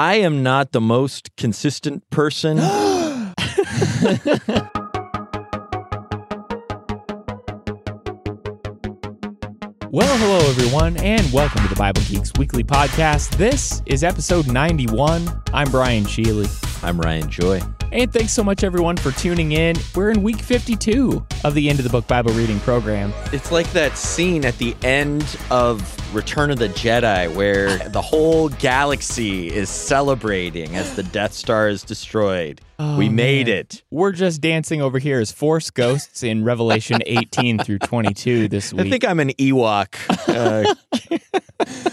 I am not the most consistent person. Well, hello, everyone, and welcome to the Bible Geeks Weekly Podcast. This is episode 91. I'm Brian Sheely. I'm Ryan Joy. And thanks so much, everyone, for tuning in. We're in week 52 of the End of the Book Bible reading program. It's like that scene at the end of Return of the Jedi where the whole galaxy is celebrating as the Death Star is destroyed. Oh, we made man. it. We're just dancing over here as Force ghosts in Revelation 18 through 22 this week. I think I'm an Ewok. Uh,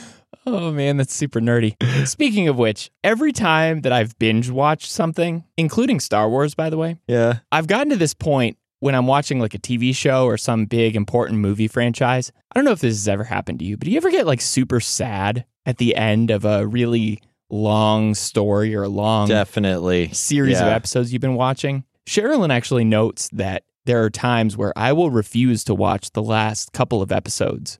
Oh man, that's super nerdy. Speaking of which, every time that I've binge watched something, including Star Wars, by the way, yeah. I've gotten to this point when I'm watching like a TV show or some big important movie franchise. I don't know if this has ever happened to you, but do you ever get like super sad at the end of a really long story or a long Definitely. series of episodes you've been watching? Sherilyn actually notes that there are times where I will refuse to watch the last couple of episodes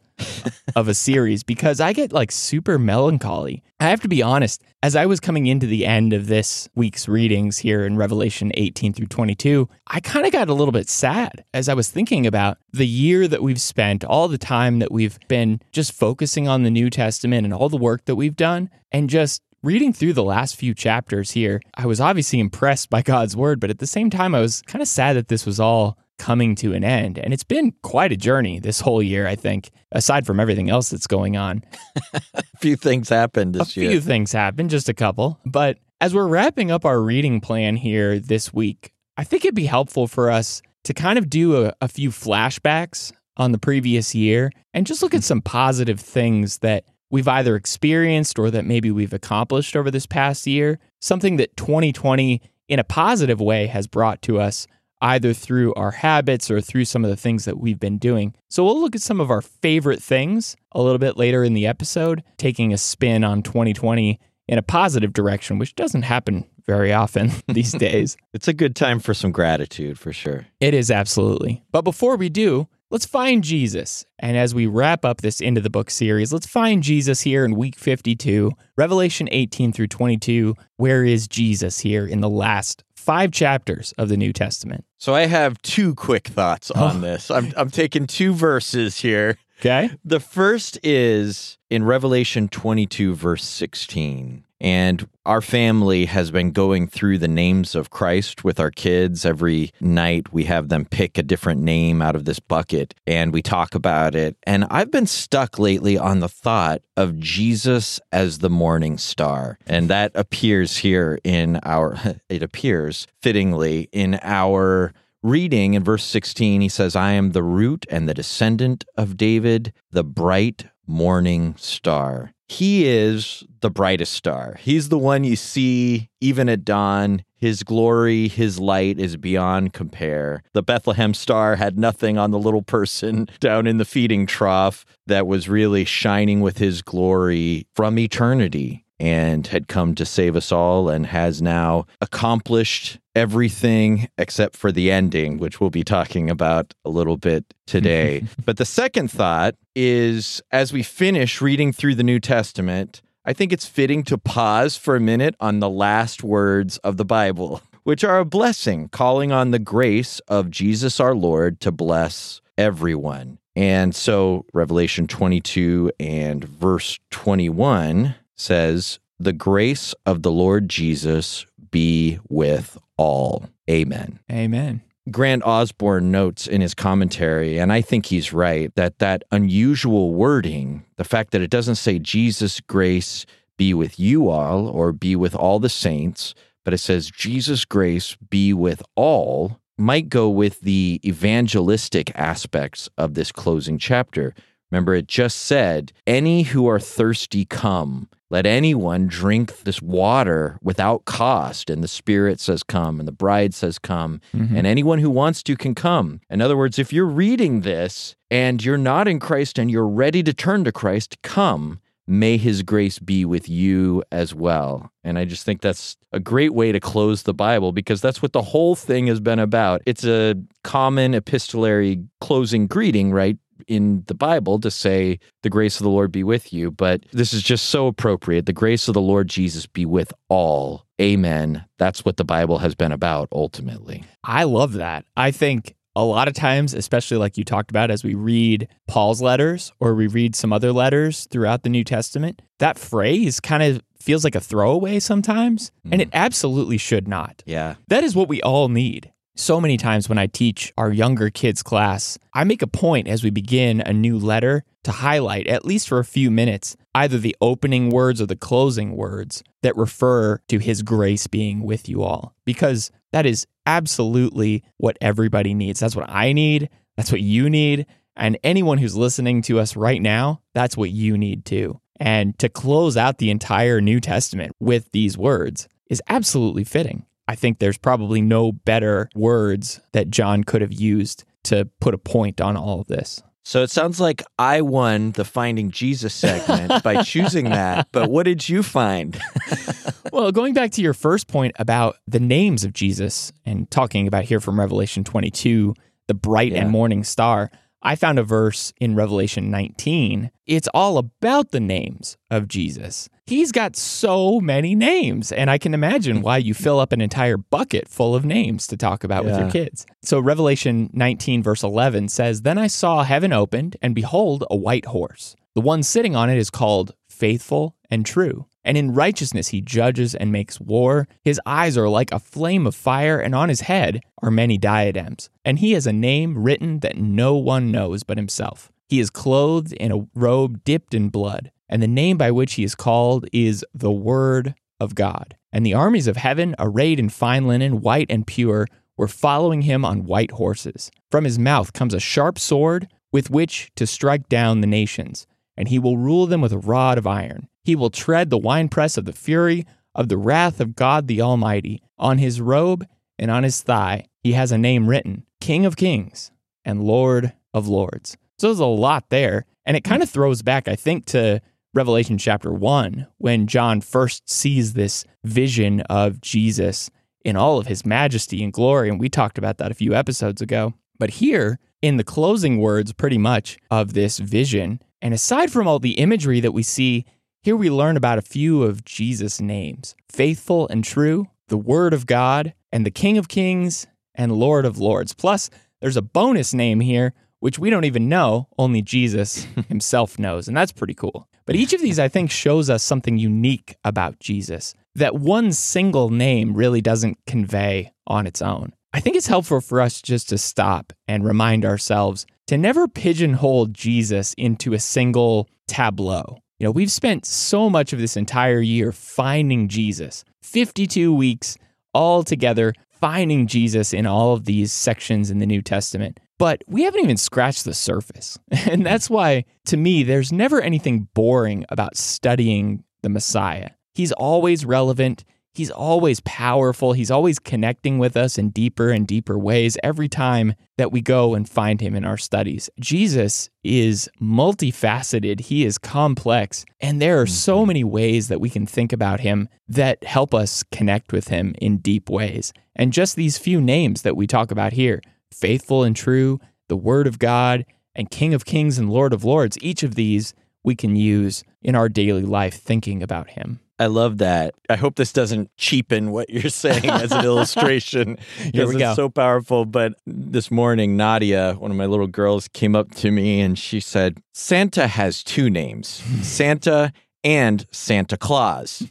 of a series because I get like super melancholy. I have to be honest, as I was coming into the end of this week's readings here in Revelation 18 through 22, I kind of got a little bit sad as I was thinking about the year that we've spent, all the time that we've been just focusing on the New Testament and all the work that we've done, and just Reading through the last few chapters here, I was obviously impressed by God's word, but at the same time, I was kind of sad that this was all coming to an end. And it's been quite a journey this whole year, I think, aside from everything else that's going on. A few things happened this year. A few things happened, just a couple. But as we're wrapping up our reading plan here this week, I think it'd be helpful for us to kind of do a, a few flashbacks on the previous year and just look at some positive things that we've either experienced or that maybe we've accomplished over this past year. Something that 2020 in a positive way has brought to us either through our habits or through some of the things that we've been doing. So we'll look at some of our favorite things a little bit later in the episode, taking a spin on 2020 in a positive direction, which doesn't happen very often these days. It's a good time for some gratitude for sure. It is absolutely. But before we do, let's find Jesus. And as we wrap up this end of the book series, let's find Jesus here in week 52, Revelation 18 through 22. Where is Jesus here in the last five chapters of the New Testament? So I have two quick thoughts on Oh. this. I'm, I'm taking two verses here. Okay. The first is in Revelation 22, verse 16. And our family has been going through the names of Christ with our kids. Every night we have them pick a different name out of this bucket and we talk about it. And I've been stuck lately on the thought of Jesus as the morning star. And that appears here in our, it appears fittingly in our reading in verse 16, he says, I am the root and the descendant of David, the bright morning star. He is the brightest star. He's the one you see even at dawn. His glory, his light is beyond compare. The Bethlehem star had nothing on the little person down in the feeding trough that was really shining with his glory from eternity and had come to save us all and has now accomplished everything except for the ending, which we'll be talking about a little bit today. but the second thought is as we finish reading through the New Testament, I think it's fitting to pause for a minute on the last words of the Bible, which are a blessing, calling on the grace of Jesus our Lord to bless everyone. And so Revelation 22 and verse 21 says, The grace of the Lord Jesus be with all. Amen. Amen. Grant Osborne notes in his commentary, and I think he's right, that that unusual wording, the fact that it doesn't say Jesus' grace be with you all or be with all the saints, but it says Jesus' grace be with all, might go with the evangelistic aspects of this closing chapter. Remember, it just said, Any who are thirsty come. Let anyone drink this water without cost. And the Spirit says, Come, and the bride says, Come. Mm-hmm. And anyone who wants to can come. In other words, if you're reading this and you're not in Christ and you're ready to turn to Christ, come. May his grace be with you as well. And I just think that's a great way to close the Bible because that's what the whole thing has been about. It's a common epistolary closing greeting, right? In the Bible to say, the grace of the Lord be with you. But this is just so appropriate. The grace of the Lord Jesus be with all. Amen. That's what the Bible has been about ultimately. I love that. I think a lot of times, especially like you talked about, as we read Paul's letters or we read some other letters throughout the New Testament, that phrase kind of feels like a throwaway sometimes, and hmm. it absolutely should not. Yeah. That is what we all need. So many times when I teach our younger kids class, I make a point as we begin a new letter to highlight, at least for a few minutes, either the opening words or the closing words that refer to His grace being with you all. Because that is absolutely what everybody needs. That's what I need. That's what you need. And anyone who's listening to us right now, that's what you need too. And to close out the entire New Testament with these words is absolutely fitting. I think there's probably no better words that John could have used to put a point on all of this. So it sounds like I won the Finding Jesus segment by choosing that. But what did you find? well, going back to your first point about the names of Jesus and talking about here from Revelation 22, the bright Yeah. and morning star, I found a verse in Revelation 19. It's all about the names of Jesus. He's got so many names, and I can imagine why you fill up an entire bucket full of names to talk about with your kids. So, Revelation 19, verse 11 says, Then I saw heaven opened, and behold, a white horse. The one sitting on it is called Faithful and True. And in righteousness he judges and makes war. His eyes are like a flame of fire, and on his head are many diadems. And he has a name written that no one knows but himself. He is clothed in a robe dipped in blood, and the name by which he is called is the Word of God. And the armies of heaven, arrayed in fine linen, white and pure, were following him on white horses. From his mouth comes a sharp sword with which to strike down the nations, and he will rule them with a rod of iron. He will tread the winepress of the fury of the wrath of God the Almighty. On his robe and on his thigh he has a name written King of Kings and Lord of Lords. So there's a lot there. And it kind of throws back, I think, to Revelation chapter 1 when John first sees this vision of Jesus in all of his majesty and glory. And we talked about that a few episodes ago. But here, in the closing words, pretty much, of this vision, and aside from all the imagery that we see, here we learn about a few of Jesus' names faithful and true, the Word of God, and the King of Kings and Lord of Lords. Plus, there's a bonus name here, which we don't even know, only Jesus himself knows. And that's pretty cool. But each of these, I think, shows us something unique about Jesus that one single name really doesn't convey on its own. I think it's helpful for us just to stop and remind ourselves to never pigeonhole Jesus into a single tableau. You know, we've spent so much of this entire year finding Jesus, 52 weeks all together, finding Jesus in all of these sections in the New Testament. But we haven't even scratched the surface. And that's why, to me, there's never anything boring about studying the Messiah. He's always relevant. He's always powerful. He's always connecting with us in deeper and deeper ways every time that we go and find him in our studies. Jesus is multifaceted, he is complex, and there are so mm-hmm. many ways that we can think about him that help us connect with him in deep ways. And just these few names that we talk about here faithful and true, the Word of God, and King of Kings and Lord of Lords each of these we can use in our daily life thinking about him. I love that. I hope this doesn't cheapen what you're saying as an illustration Here we it's go. so powerful. But this morning, Nadia, one of my little girls, came up to me and she said, Santa has two names Santa and Santa Claus.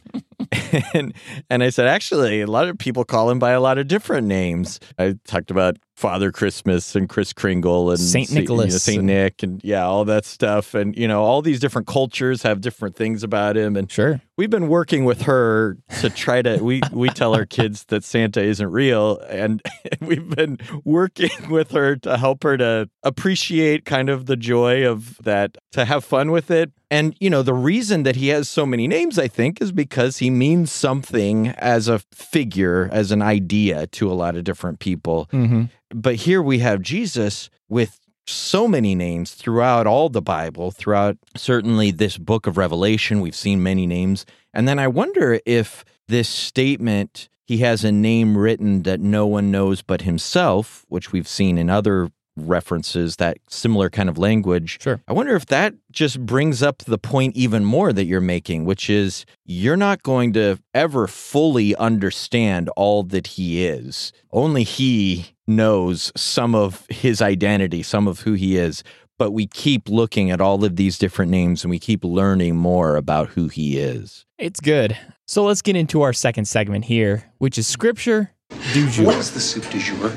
and, and I said, actually, a lot of people call him by a lot of different names. I talked about Father Christmas and Kris Kringle and Saint Sa- you know, Nicholas Saint and- Nick, and yeah, all that stuff. And, you know, all these different cultures have different things about him. And Sure. We've been working with her to try to we we tell our kids that Santa isn't real and we've been working with her to help her to appreciate kind of the joy of that to have fun with it. And you know, the reason that he has so many names I think is because he means something as a figure, as an idea to a lot of different people. Mm-hmm. But here we have Jesus with so many names throughout all the Bible, throughout certainly this book of Revelation. We've seen many names. And then I wonder if this statement, he has a name written that no one knows but himself, which we've seen in other references, that similar kind of language. Sure. I wonder if that just brings up the point even more that you're making, which is you're not going to ever fully understand all that he is. Only he knows some of his identity, some of who he is. But we keep looking at all of these different names and we keep learning more about who he is. It's good. So let's get into our second segment here, which is scripture du jour. What is the soup du jour?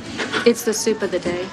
It's the soup of the day.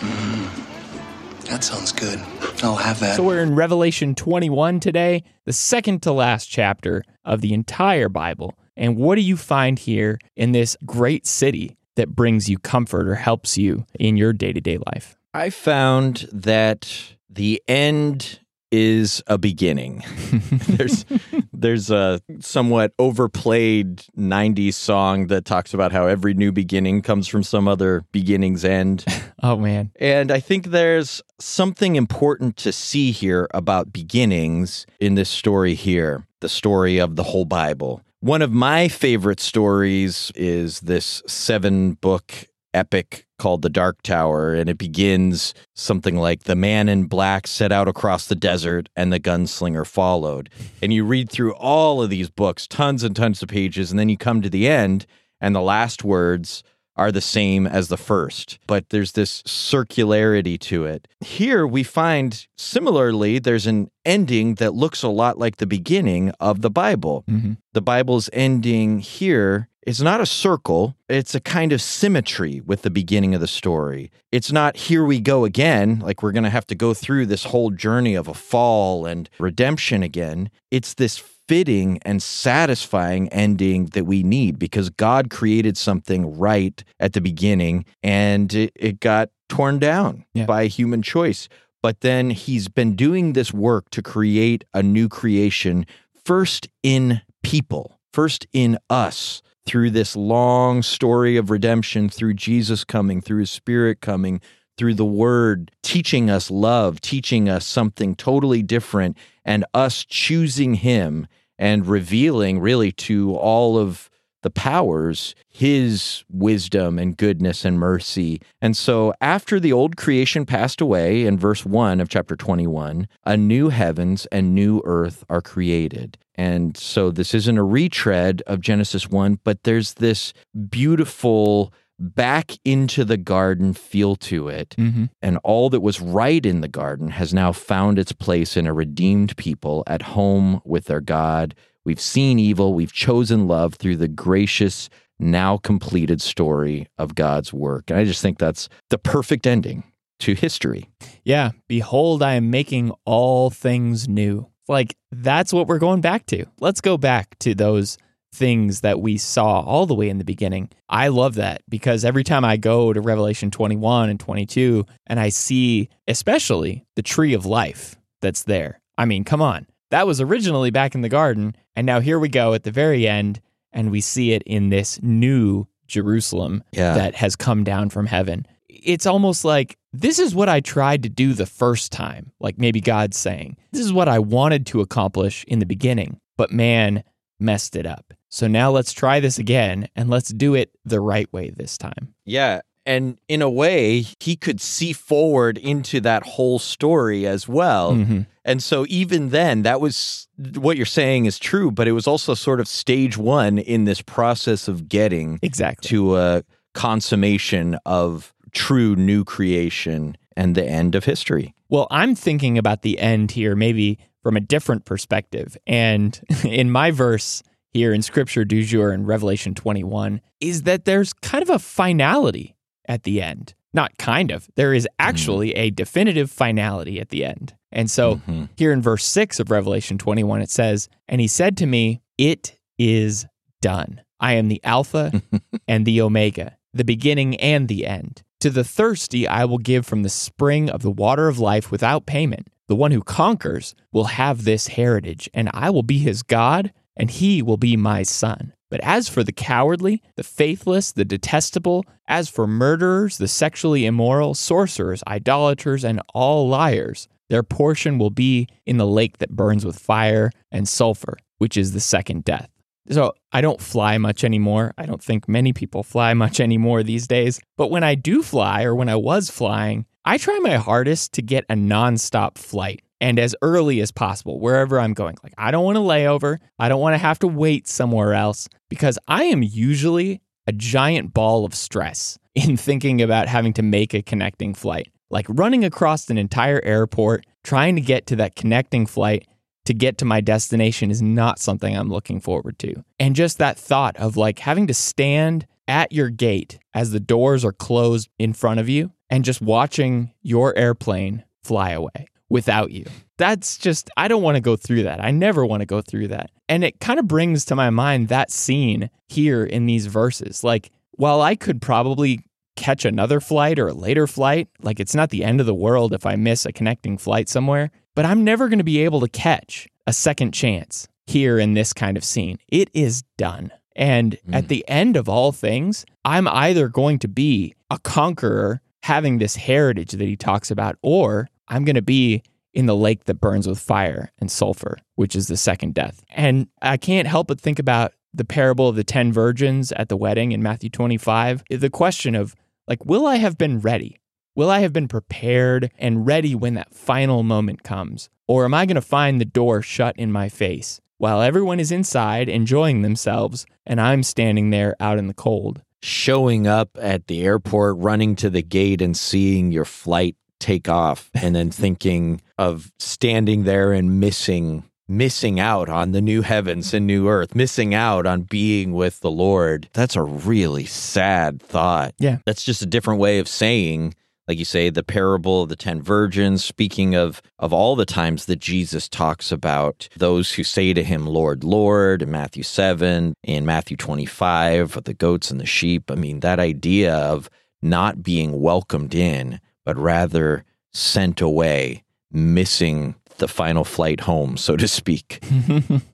Mm, that sounds good. I'll have that. So we're in Revelation 21 today, the second to last chapter of the entire Bible. And what do you find here in this great city that brings you comfort or helps you in your day to day life? I found that the end is a beginning. there's there's a somewhat overplayed 90s song that talks about how every new beginning comes from some other beginning's end. Oh, man. And I think there's something important to see here about beginnings in this story here, the story of the whole Bible. One of my favorite stories is this seven book epic called The Dark Tower, and it begins something like The man in black set out across the desert, and the gunslinger followed. And you read through all of these books, tons and tons of pages, and then you come to the end, and the last words are the same as the first, but there's this circularity to it. Here we find similarly, there's an ending that looks a lot like the beginning of the Bible. Mhm. The Bible's ending here is not a circle, it's a kind of symmetry with the beginning of the story. It's not here we go again, like we're going to have to go through this whole journey of a fall and redemption again. It's this fitting and satisfying ending that we need because God created something right at the beginning and it, it got torn down Yeah. by human choice. But then he's been doing this work to create a new creation, first in people, first in us, through this long story of redemption, through Jesus coming, through his spirit coming, through the word teaching us love, teaching us something totally different, and us choosing him and revealing really to all of the powers his wisdom and goodness and mercy. And so after the old creation passed away in verse 1 of chapter 21, a new heavens and new earth are created. And so this isn't a retread of Genesis 1, but there's this beautiful back into the garden feel to it. Mm-hmm. And all that was right in the garden has now found its place in a redeemed people at home with their God. We've seen evil, we've chosen love through the gracious, now completed story of God's work. And I just think that's the perfect ending to history. Yeah. Behold, I am making all things new. Like, that's what we're going back to. Let's go back to those things that we saw all the way in the beginning. I love that because every time I go to Revelation 21 and 22 and I see, especially the tree of life that's there. I mean, come on. That was originally back in the garden. And now here we go at the very end and we see it in this new Jerusalem Yeah. that has come down from heaven. It's almost like this is what I tried to do the first time. Like maybe God's saying, this is what I wanted to accomplish in the beginning, but man messed it up. So now let's try this again and let's do it the right way this time. Yeah. And in a way, he could see forward into that whole story as well. Mhm. And so even then, that was what you're saying is true, but it was also sort of stage one in this process of getting Exactly. to a consummation of true new creation and the end of history. Well, I'm thinking about the end here, maybe from a different perspective. And in my verse here in Scripture du jour in Revelation 21, is that there's kind of a finality at the end. Not kind of, there is actually a definitive finality at the end. And so Mhm. here in verse 6 of Revelation 21, it says, And he said to me, It is done. I am the Alpha and the Omega, the beginning and the end. To the thirsty, I will give from the spring of the water of life without payment. The one who conquers will have this heritage, and I will be his God, and he will be my son. But as for the cowardly, the faithless, the detestable, as for murderers, the sexually immoral, sorcerers, idolaters, and all liars, their portion will be in the lake that burns with fire and sulfur, which is the second death. So I don't fly much anymore. I don't think many people fly much anymore these days. But when I do fly, or when I was flying, I try my hardest to get a nonstop flight and as early as possible wherever I'm going. Like, I don't want to layover. I don't want to have to wait somewhere else because I am usually a giant ball of stress in thinking about having to make a connecting flight. Like running across an entire airport, trying to get to that connecting flight to get to my destination is not something I'm looking forward to. And just that thought of like having to stand at your gate as the doors are closed in front of you and just watching your airplane fly away without you. That's just, I don't want to go through that. I never want to go through that. And it kind of brings to my mind that scene here in these verses. Like, while I could probably catch another flight or a later flight, like it's not the end of the world if I miss a connecting flight somewhere, but I'm never going to be able to catch a second chance here in this kind of scene. It is done. And mm. at the end of all things, I'm either going to be a conqueror having this heritage that he talks about, or I'm going to be in the lake that burns with fire and sulfur, which is the second death. And I can't help but think about the parable of the 10 virgins at the wedding in Matthew 25. The question of, like, will I have been ready? Will I have been prepared and ready when that final moment comes? Or am I going to find the door shut in my face while everyone is inside enjoying themselves and I'm standing there out in the cold? Showing up at the airport, running to the gate and seeing your flight take off and then thinking of standing there and missing missing out on the new heavens and new earth, missing out on being with the Lord. That's a really sad thought. Yeah. That's just a different way of saying like you say the parable of the 10 virgins speaking of of all the times that Jesus talks about those who say to him lord lord in Matthew 7 in Matthew 25 of the goats and the sheep I mean that idea of not being welcomed in but rather sent away, missing the final flight home, so to speak.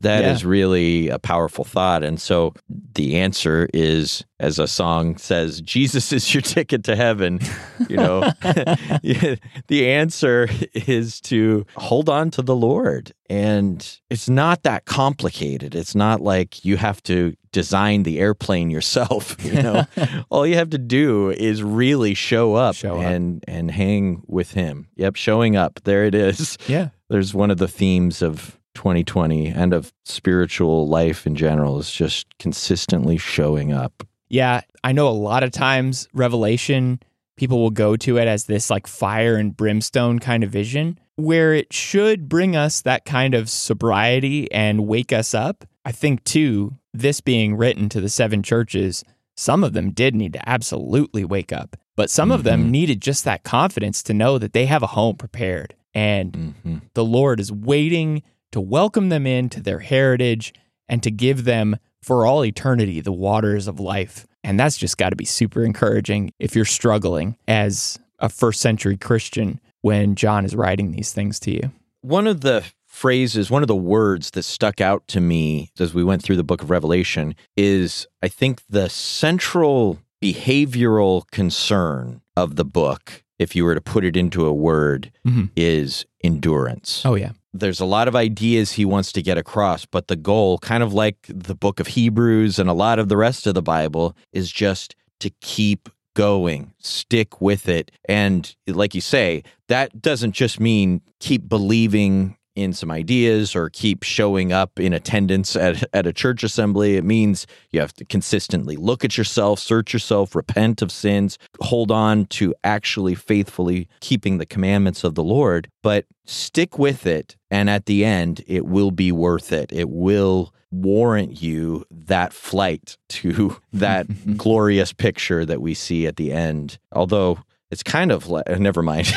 That yeah. is really a powerful thought. And so the answer is, as a song says, Jesus is your ticket to heaven. You know, the answer is to hold on to the Lord. And it's not that complicated. It's not like you have to design the airplane yourself. You know, all you have to do is really show up, show up and and hang with Him. Yep, showing up. There it is. Yeah, there's one of the themes of 2020 and of spiritual life in general is just consistently showing up. Yeah, I know a lot of times Revelation people will go to it as this like fire and brimstone kind of vision where it should bring us that kind of sobriety and wake us up. I think too, this being written to the seven churches, some of them did need to absolutely wake up, but some mm-hmm. of them mm-hmm. needed just that confidence to know that they have a home prepared and mm-hmm. the Lord is waiting to welcome them into their heritage and to give them for all eternity the waters of life. And that's just got to be super encouraging if you're struggling as a first century Christian when John is writing these things to you. One of the phrases, one of the words that stuck out to me as we went through the book of Revelation is I think the central behavioral concern of the book, if you were to put it into a word, mm-hmm. is endurance. Oh, yeah. There's a lot of ideas he wants to get across, but the goal, kind of like the book of Hebrews and a lot of the rest of the Bible, is just to keep going, stick with it. And like you say, that doesn't just mean keep believing in some ideas or keep showing up in attendance at, at a church assembly. It means you have to consistently look at yourself, search yourself, repent of sins, hold on to actually faithfully keeping the commandments of the Lord, but stick with it. And at the end, it will be worth it. It will warrant you that flight to that glorious picture that we see at the end. Although it's kind of le- never mind.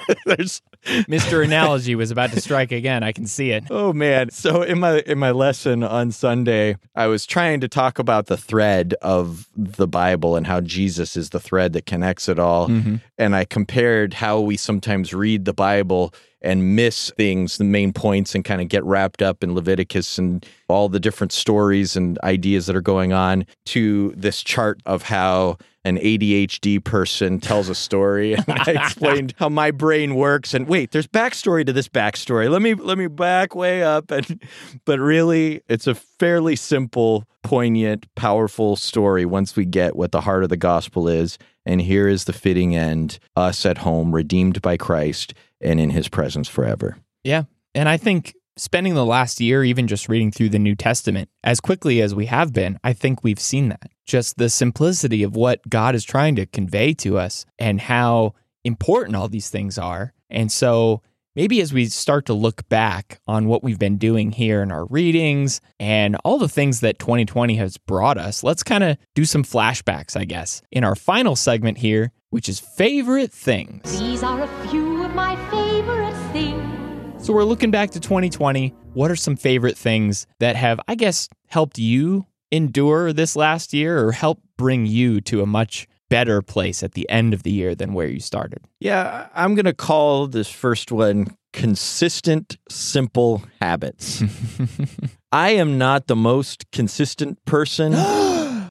There's Mr. Analogy was about to strike again. I can see it. Oh man. So in my in my lesson on Sunday, I was trying to talk about the thread of the Bible and how Jesus is the thread that connects it all. Mm-hmm. And I compared how we sometimes read the Bible and miss things, the main points, and kind of get wrapped up in Leviticus and all the different stories and ideas that are going on, to this chart of how an ADHD person tells a story. And I explained how my brain works. And wait, there's backstory to this backstory. Let me let me back way up. And but really, it's a fairly simple, poignant, powerful story once we get what the heart of the gospel is. And here is the fitting end: us at home, redeemed by Christ, and in His presence forever. Yeah, and I think spending the last year even just reading through the New Testament as quickly as we have been, I think we've seen that. Just the simplicity of what God is trying to convey to us and how important all these things are. And so maybe as we start to look back on what we've been doing here in our readings and all the things that 2020 has brought us, let's kind of do some flashbacks, I guess, in our final segment here, which is favorite things. These are a few of my favorite things. So we're looking back to 2020. What are some favorite things that have, I guess, helped you endure this last year or help bring you to a much better place at the end of the year than where you started? Yeah, I'm going to call this first one consistent, simple habits. I am not the most consistent person.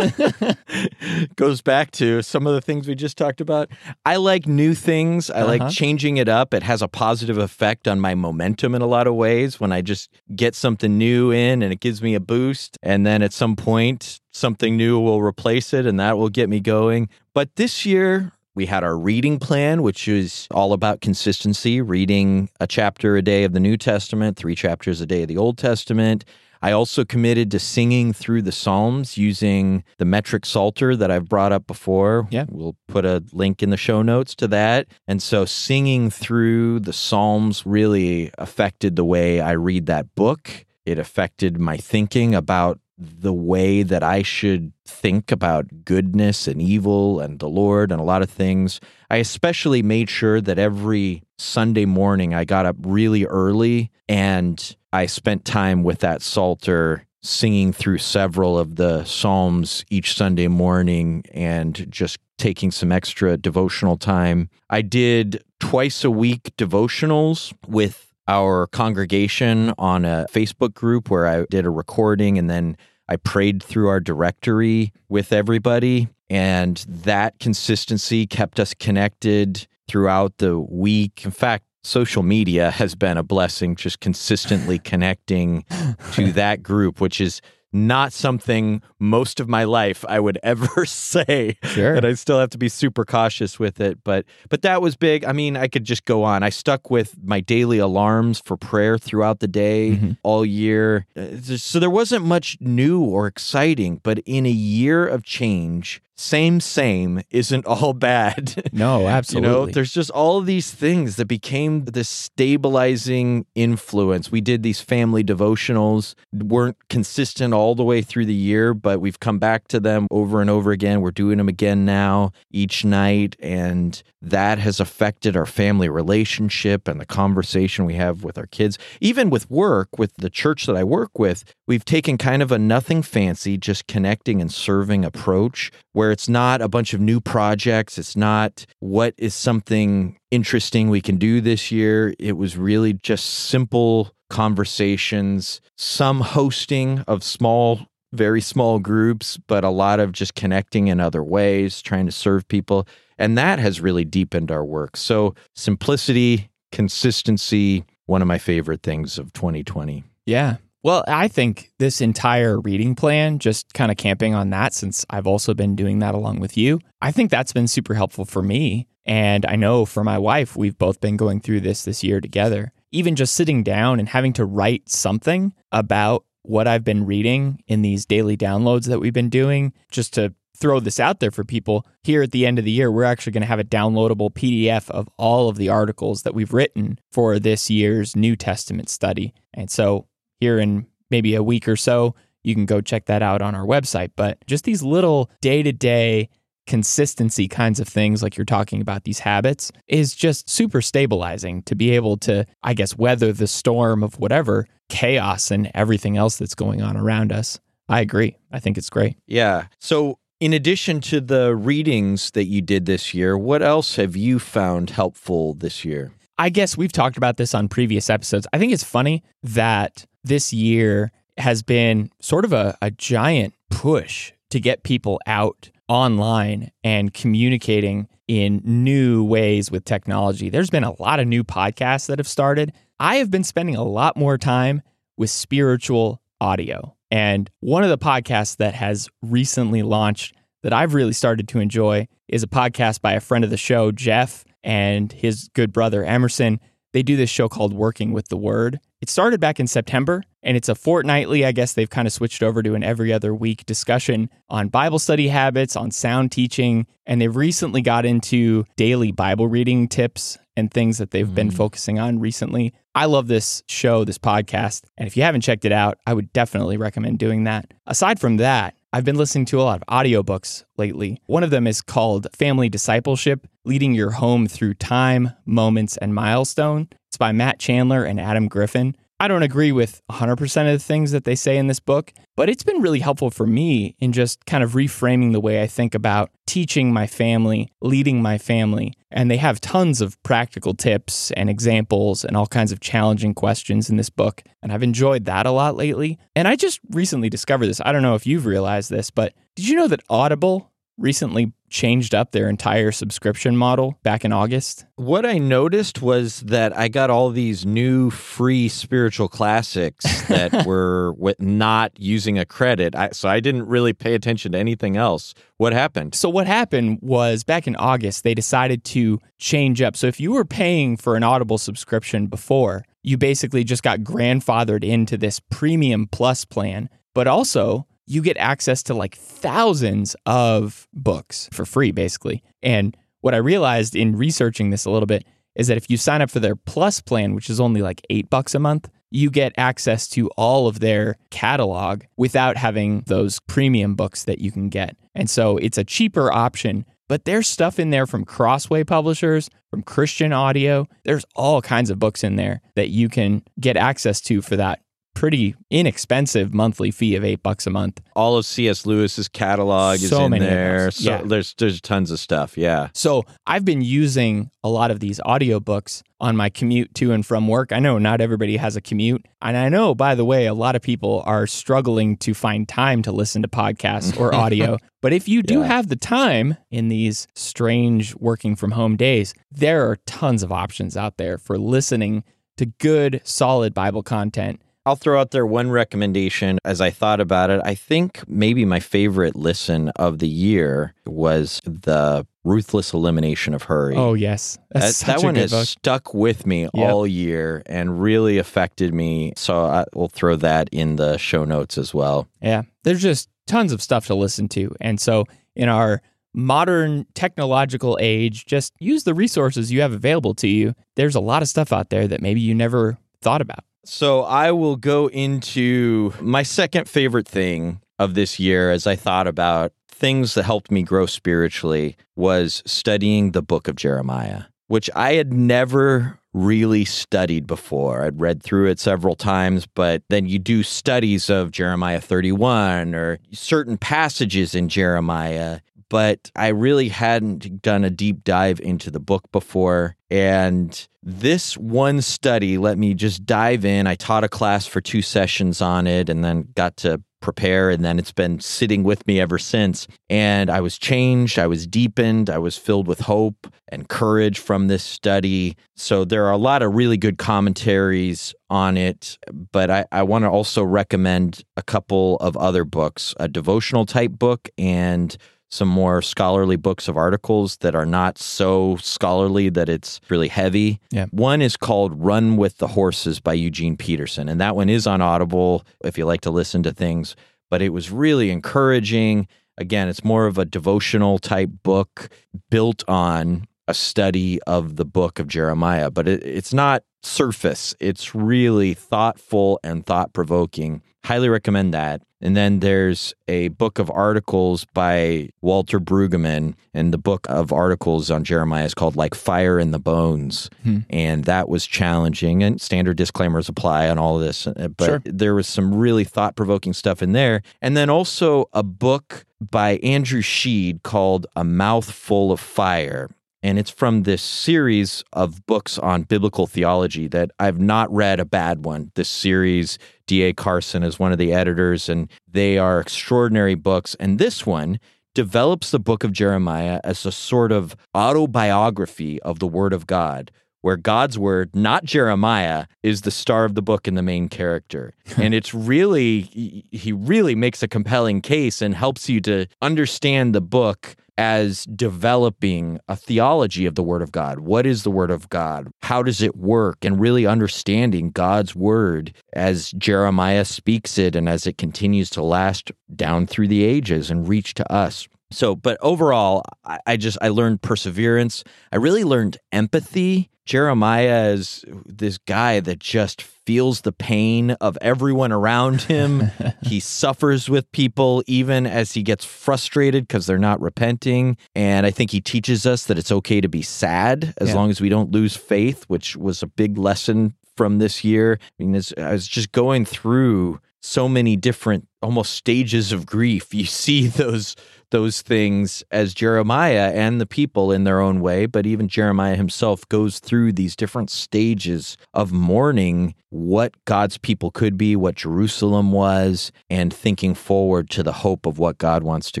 Goes back to some of the things we just talked about. I like new things. I like Uh-huh. changing it up. It has a positive effect on my momentum in a lot of ways when I just get something new in and it gives me a boost. And then at some point, something new will replace it and that will get me going. But this year, we had our reading plan, which is all about consistency, reading a chapter a day of the New Testament, three chapters a day of the Old Testament. I also committed to singing through the Psalms using the metric psalter that I've brought up before. Yeah. We'll put a link in the show notes to that. And so singing through the Psalms really affected the way I read that book. It affected my thinking about the way that I should think about goodness and evil and the Lord and a lot of things. I especially made sure that every Sunday morning I got up really early and I spent time with that Psalter singing through several of the Psalms each Sunday morning and just taking some extra devotional time. I did twice a week devotionals with our congregation on a Facebook group where I did a recording and then I prayed through our directory with everybody. And that consistency kept us connected throughout the week. In fact, social media has been a blessing, just consistently connecting to that group, which is not something most of my life I would ever say. Sure. And I still have to be super cautious with it. But but that was big. I mean, I could just go on. I stuck with my daily alarms for prayer throughout the day Mhm. all year. Uh, So there wasn't much new or exciting, but in a year of change, same same isn't all bad. No, You absolutely. know, there's just all of these things that became this stabilizing influence. We did these family devotionals, weren't consistent all the way through the year, but we've come back to them over and over again. We're doing them again now each night. And that has affected our family relationship and the conversation we have with our kids. Even with work, with the church that I work with, we've taken kind of a nothing fancy, just connecting and serving approach where it's not a bunch of new projects. It's not what is something interesting we can do this year. It was really just simple conversations, some hosting of small, very small groups, but a lot of just connecting in other ways, trying to serve people. And that has really deepened our work. So, simplicity, consistency, one of my favorite things of 2020. Yeah. Well, I think this entire reading plan, just kind of camping on that since I've also been doing that along with you, I think that's been super helpful for me. And I know for my wife, we've both been going through this this year together. Even just sitting down and having to write something about what I've been reading in these daily downloads that we've been doing, just to throw this out there for people. Here at the end of the year, we're actually going to have a downloadable PDF of all of the articles that we've written for this year's New Testament study. And so here in maybe a week or so, you can go check that out on our website. But just these little day to day consistency kinds of things, like you're talking about these habits, is just super stabilizing to be able to, I guess, weather the storm of whatever chaos and everything else that's going on around us. I agree. I think it's great. Yeah. So, in addition to the readings that you did this year, what else have you found helpful this year? I guess we've talked about this on previous episodes. I think it's funny that this year has been sort of a, a giant push to get people out online and communicating in new ways with technology. There's been a lot of new podcasts that have started. I have been spending a lot more time with spiritual audio. And one of the podcasts that has recently launched that I've really started to enjoy is a podcast by a friend of the show, Jeff, and his good brother, Emerson. They do this show called Working with the Word. It started back in September and it's a fortnightly, I guess they've kind of switched over to an every other week discussion on Bible study habits, on sound teaching, and they've recently got into daily Bible reading tips and things that they've been mm. focusing on recently. I love this show, this podcast, and if you haven't checked it out, I would definitely recommend doing that. Aside from that, I've been listening to a lot of audiobooks lately. One of them is called Family Discipleship Leading Your Home Through Time, Moments, and Milestone. It's by Matt Chandler and Adam Griffin. I don't agree with 100% of the things that they say in this book, but it's been really helpful for me in just kind of reframing the way I think about teaching my family, leading my family. And they have tons of practical tips and examples and all kinds of challenging questions in this book. And I've enjoyed that a lot lately. And I just recently discovered this. I don't know if you've realized this, but did you know that Audible recently changed up their entire subscription model back in August? What I noticed was that I got all these new free spiritual classics that were with not using a credit. I, so I didn't really pay attention to anything else. What happened? So what happened was back in August they decided to change up. So if you were paying for an Audible subscription before, you basically just got grandfathered into this premium plus plan, but also you get access to like thousands of books for free basically. And what I realized in researching this a little bit is that if you sign up for their plus plan, which is only like 8 bucks a month, you get access to all of their catalog without having those premium books that you can get. And so it's a cheaper option, but there's stuff in there from Crossway publishers, from Christian Audio. There's all kinds of books in there that you can get access to for that pretty inexpensive monthly fee of eight bucks a month. All of C.S. Lewis's catalog is in many there. So Yeah. there's there's tons of stuff. Yeah. So I've been using a lot of these audiobooks on my commute to and from work. I know not everybody has a commute. And I know, by the way, a lot of people are struggling to find time to listen to podcasts or audio. But if you do Yeah. have the time in these strange working from home days, there are tons of options out there for listening to good, solid Bible content. I'll throw out there one recommendation as I thought about it. I think maybe my favorite listen of the year was the Ruthless Elimination of Hurry. Oh, yes. That, that one has book. stuck with me all year and really affected me. So I will throw that in the show notes as well. Yeah, there's just tons of stuff to listen to. And so, in our modern technological age, just use the resources you have available to you. There's a lot of stuff out there that maybe you never thought about. So I will go into my second favorite thing of this year as I thought about things that helped me grow spiritually was studying the book of Jeremiah, which I had never really studied before. I'd read through it several times, but then you do studies of Jeremiah 31 or certain passages in Jeremiah but I really hadn't done a deep dive into the book before. And this one study let me just dive in. I taught a class for two sessions on it and then got to prepare. And then it's been sitting with me ever since. And I was changed, I was deepened, I was filled with hope and courage from this study. So there are a lot of really good commentaries on it. But I, I want to also recommend a couple of other books a devotional type book and some more scholarly books of articles that are not so scholarly that it's really heavy. Yeah. One is called Run with the Horses by Eugene Peterson, and that one is on Audible if you like to listen to things, but it was really encouraging. Again, it's more of a devotional type book built on a study of the book of Jeremiah, but it, it's not surface. It's really thoughtful and thought provoking. Highly recommend that. And then there's a book of articles by Walter Brueggemann, and the book of articles on Jeremiah is called Like Fire in the Bones. And that was challenging, and standard disclaimers apply on all of this. uh, But Sure. there was some really thought provoking stuff in there. And then also a book by Andrew Shead called A Mouthful of Fire. And it's from this series of books on biblical theology that I've not read a bad one. This series, D.A. Carson is one of the editors, and they are extraordinary books. And this one develops the book of Jeremiah as a sort of autobiography of the Word of God, where God's Word, not Jeremiah, is the star of the book and the main character. and it's really, he really makes a compelling case and helps you to understand the book as developing a theology of the Word of God. What is the Word of God? How does it work? And really understanding God's Word as Jeremiah speaks it and as it continues to last down through the ages and reach to us. So, but overall, I, just I learned perseverance. I really learned empathy. Jeremiah is this guy that just feels the pain of everyone around him. he suffers with people even as he gets frustrated because they're not repenting. And I think he teaches us that it's okay to be sad as Yeah. long as we don't lose faith, which was a big lesson from this year. I mean, this, I was just going through so many different almost stages of grief. You see those those things as Jeremiah and the people in their own way, but even Jeremiah himself goes through these different stages of mourning what God's people could be, what Jerusalem was, and thinking forward to the hope of what God wants to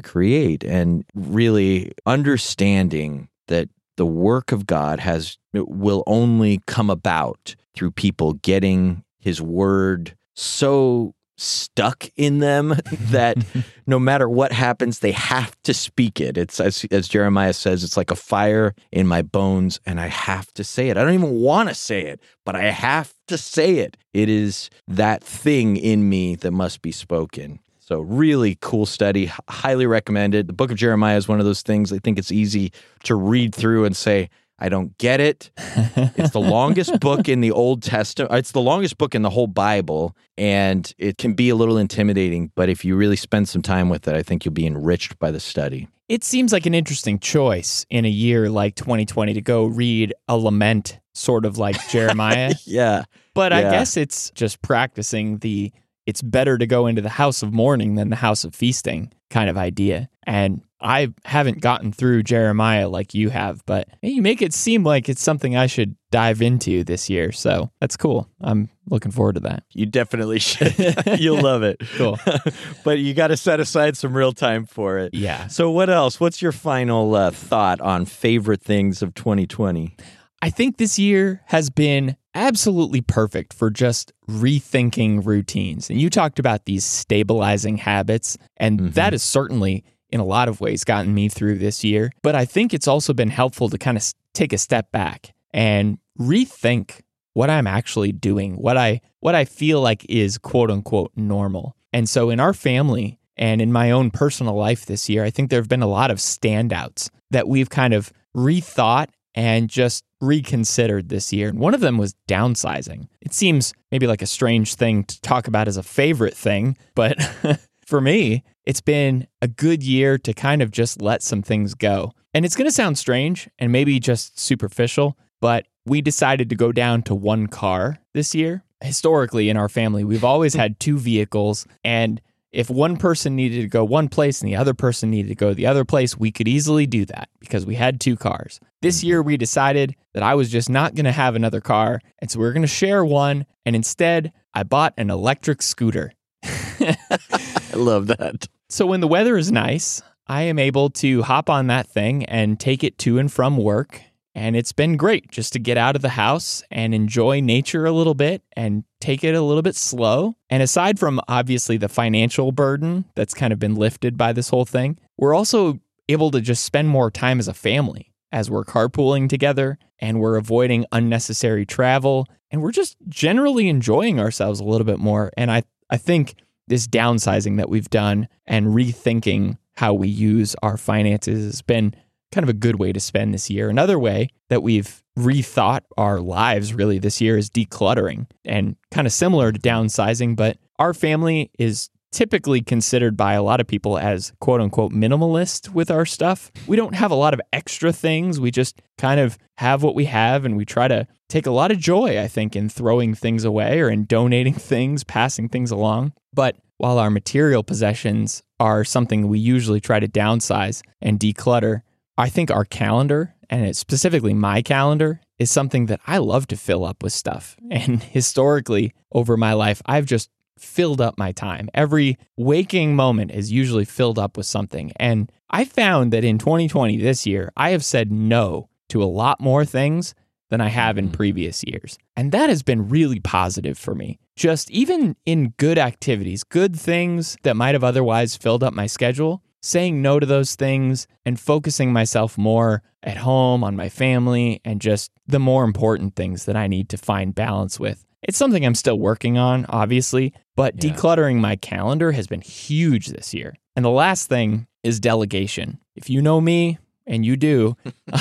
create and really understanding that the work of God has will only come about through people getting his word so stuck in them that no matter what happens they have to speak it. It's as, as jeremiah says it's like a fire in my bones and i have to say it. I don't even want to say it but i have to say it. It is that thing in me that must be spoken. So really cool study. Highly recommended the book of jeremiah is one of those things. I think it's easy to read through and say I don't get it. It's the longest book in the Old Testament. It's the longest book in the whole Bible, and it can be a little intimidating. But if you really spend some time with it, I think you'll be enriched by the study. It seems like an interesting choice in a year like 2020 to go read a lament, sort of like Jeremiah. Yeah. But I guess it's just practicing the it's better to go into the house of mourning than the house of feasting kind of idea. And I haven't gotten through Jeremiah like you have, but you make it seem like it's something I should dive into this year. So that's cool. I'm looking forward to that. You definitely should. You'll love it. Cool. but you got to set aside some real time for it. Yeah. So, what else? What's your final uh, thought on favorite things of 2020? I think this year has been absolutely perfect for just rethinking routines. And you talked about these stabilizing habits, and that has certainly, in a lot of ways, gotten me through this year. But I think it's also been helpful to kind of take a step back and rethink what I'm actually doing, what I what I feel like is quote unquote normal. And so in our family and in my own personal life this year, I think there have been a lot of standouts that we've kind of rethought and just reconsidered this year. And one of them was downsizing. It seems maybe like a strange thing to talk about as a favorite thing, but for me, it's been a good year to kind of just let some things go. And it's going to sound strange and maybe just superficial, but we decided to go down to one car this year. Historically, in our family, we've always had two vehicles. And if one person needed to go one place and the other person needed to go the other place, we could easily do that because we had two cars. This mm-hmm. year, we decided that I was just not going to have another car. And so we are going to share one. And instead, I bought an electric scooter. I love that. So when the weather is nice, I am able to hop on that thing and take it to and from work. And it's been great just to get out of the house and enjoy nature a little bit and take it a little bit slow. And aside from obviously the financial burden that's kind of been lifted by this whole thing, we're also able to just spend more time as a family as we're carpooling together and we're avoiding unnecessary travel and we're just generally enjoying ourselves a little bit more. And I, I think this downsizing that we've done and rethinking how we use our finances has been kind of a good way to spend this year. Another way that we've rethought our lives really this year is decluttering and kind of similar to downsizing, but our family is typically considered by a lot of people as quote unquote minimalist with our stuff. We don't have a lot of extra things. We just kind of have what we have and we try to take a lot of joy, I think, in throwing things away or in donating things, passing things along. But while our material possessions are something we usually try to downsize and declutter, I think our calendar and specifically my calendar, is something that I love to fill up with stuff. And historically, over my life, I've just filled up my time. Every waking moment is usually filled up with something. And I found that in 2020, this year, I have said no to a lot more things than I have in mm-hmm. previous years. And that has been really positive for me. Just even in good activities, good things that might have otherwise filled up my schedule, saying no to those things and focusing myself more at home on my family and just the more important things that I need to find balance with. It's something I'm still working on, obviously, but Yeah. decluttering my calendar has been huge this year. And the last thing is delegation. If you know me, and you do,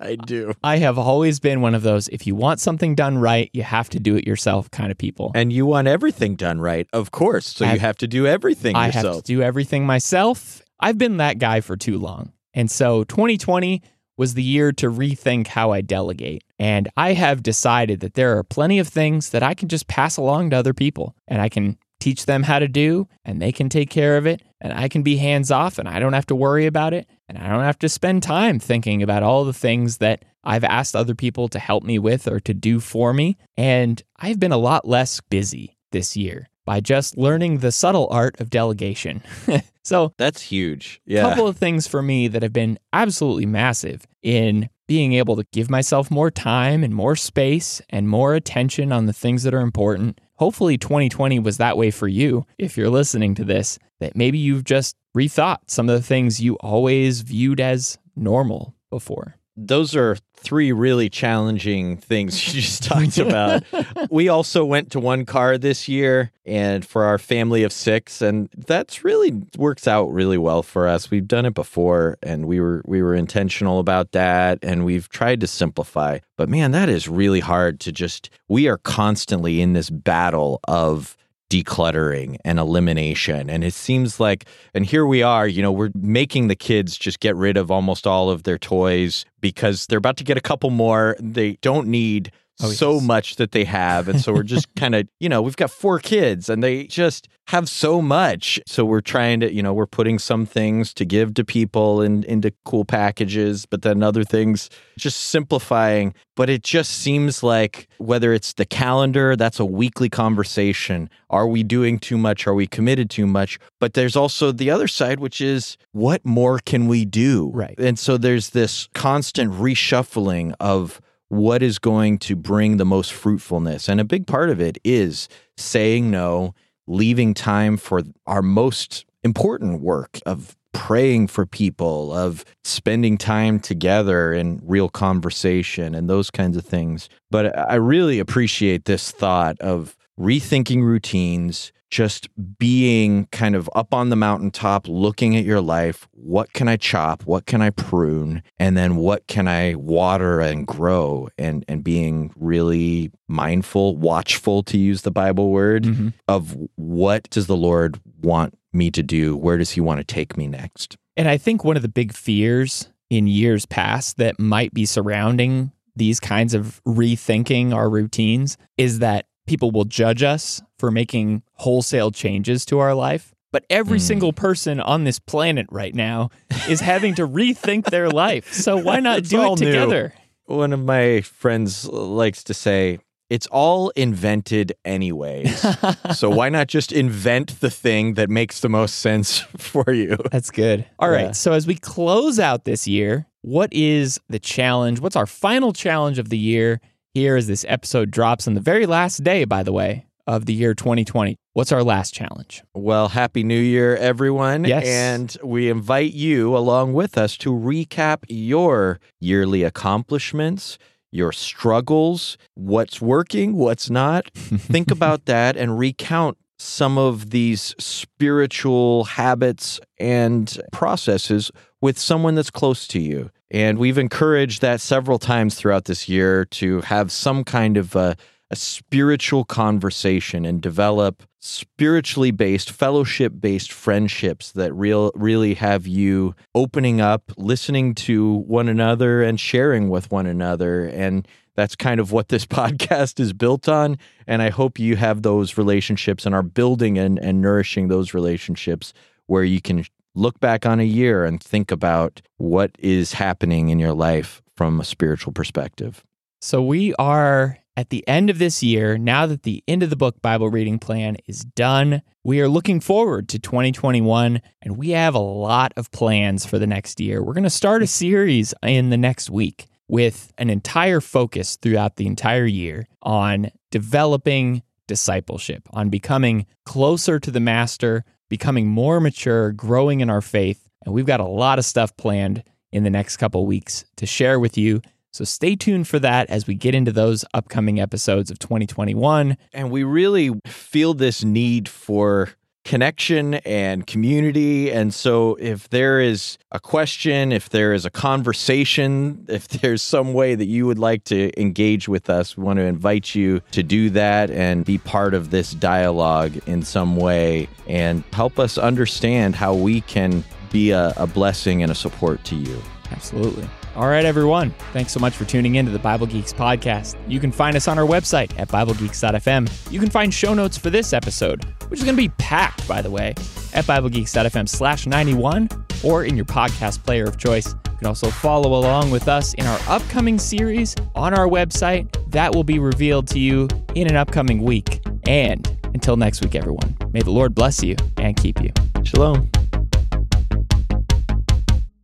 I do. I have always been one of those if you want something done right, you have to do it yourself kind of people. And you want everything done right, of course. So you I've- have to do everything I have to do everything myself. I've been that guy for too long. And so 2020 was the year to rethink how I delegate. And I have decided that there are plenty of things that I can just pass along to other people and I can teach them how to do and they can take care of it and I can be hands off and I don't have to worry about it and I don't have to spend time thinking about all the things that I've asked other people to help me with or to do for me. And I've been a lot less busy this year by just learning the subtle art of delegation. so, That's huge. a Yeah. couple of things for me that have been absolutely massive in being able to give myself more time and more space and more attention on the things that are important. Hopefully, 2020 was that way for you if you're listening to this, that maybe you've just rethought some of the things you always viewed as normal before. Those are three really challenging things you just talked about. we also went to one car this year and for our family of 6 and that's really works out really well for us. We've done it before and we were we were intentional about that and we've tried to simplify. But man, that is really hard to just we are constantly in this battle of decluttering and elimination. And it seems like, and here we are, you know, we're making the kids just get rid of almost all of their toys because they're about to get a couple more. They don't need Oh, so yes. much that they have. And so we're just kind of, you know, we've got four kids and they just have so much. So we're trying to, you know, we're putting some things to give to people in, into cool packages, but then other things just simplifying. But it just seems like whether it's the calendar, that's a weekly conversation. Are we doing too much? Are we committed too much? But there's also the other side, which is what more can we do? Right. And so there's this constant reshuffling of what is going to bring the most fruitfulness. And a big part of it is saying no, leaving time for our most important work of praying for people, of spending time together in real conversation and those kinds of things. But I really appreciate this thought of rethinking routines, just being kind of up on the mountaintop, looking at your life. What can I chop? What can I prune? And then what can I water and grow? And, and being really mindful, watchful, to use the Bible word, Mhm. of what does the Lord want me to do? Where does He want to take me next? And I think one of the big fears in years past that might be surrounding these kinds of rethinking our routines is that people will judge us for making wholesale changes to our life. But every Hmm. single person on this planet right now is having to rethink their life. So why not do it new. together? One of my friends likes to say, it's all invented anyways. so why not just invent the thing that makes the most sense for you? That's good. All right. Yeah. So as we close out this year, what is the challenge? What's our final challenge of the year? Here as this episode drops on the very last day, by the way, of the year 2020. What's our last challenge? Well, happy new year, everyone. Yes. And we invite you along with us to recap your yearly accomplishments, your struggles, what's working, what's not. Think about that and recount some of these spiritual habits and processes with someone that's close to you. And we've encouraged that several times throughout this year to have some kind of a, a spiritual conversation and develop spiritually based, fellowship based friendships that real really have you opening up, listening to one another and sharing with one another. And that's kind of what this podcast is built on. And I hope you have those relationships and are building and, and nourishing those relationships where you can look back on a year and think about what is happening in your life from a spiritual perspective. So we are at the end of this year. Now that the end of the book Bible reading plan is done, we are looking forward to 2021 and we have a lot of plans for the next year. We're going to start a series in the next week with an entire focus throughout the entire year on developing discipleship, on becoming closer to the master, becoming more mature, growing in our faith. And we've got a lot of stuff planned in the next couple weeks to share with you. So stay tuned for that as we get into those upcoming episodes of 2021. And we really feel this need for connection and community. And so, if there is a question, if there is a conversation, if there's some way that you would like to engage with us, we want to invite you to do that and be part of this dialogue in some way and help us understand how we can be a, a blessing and a support to you. Absolutely. All right, everyone. Thanks so much for tuning in to the Bible Geeks podcast. You can find us on our website at BibleGeeks.fm. You can find show notes for this episode, which is going to be packed, by the way, at BibleGeeks.fm slash 91 or in your podcast player of choice. You can also follow along with us in our upcoming series on our website. That will be revealed to you in an upcoming week. And until next week, everyone, may the Lord bless you and keep you. Shalom.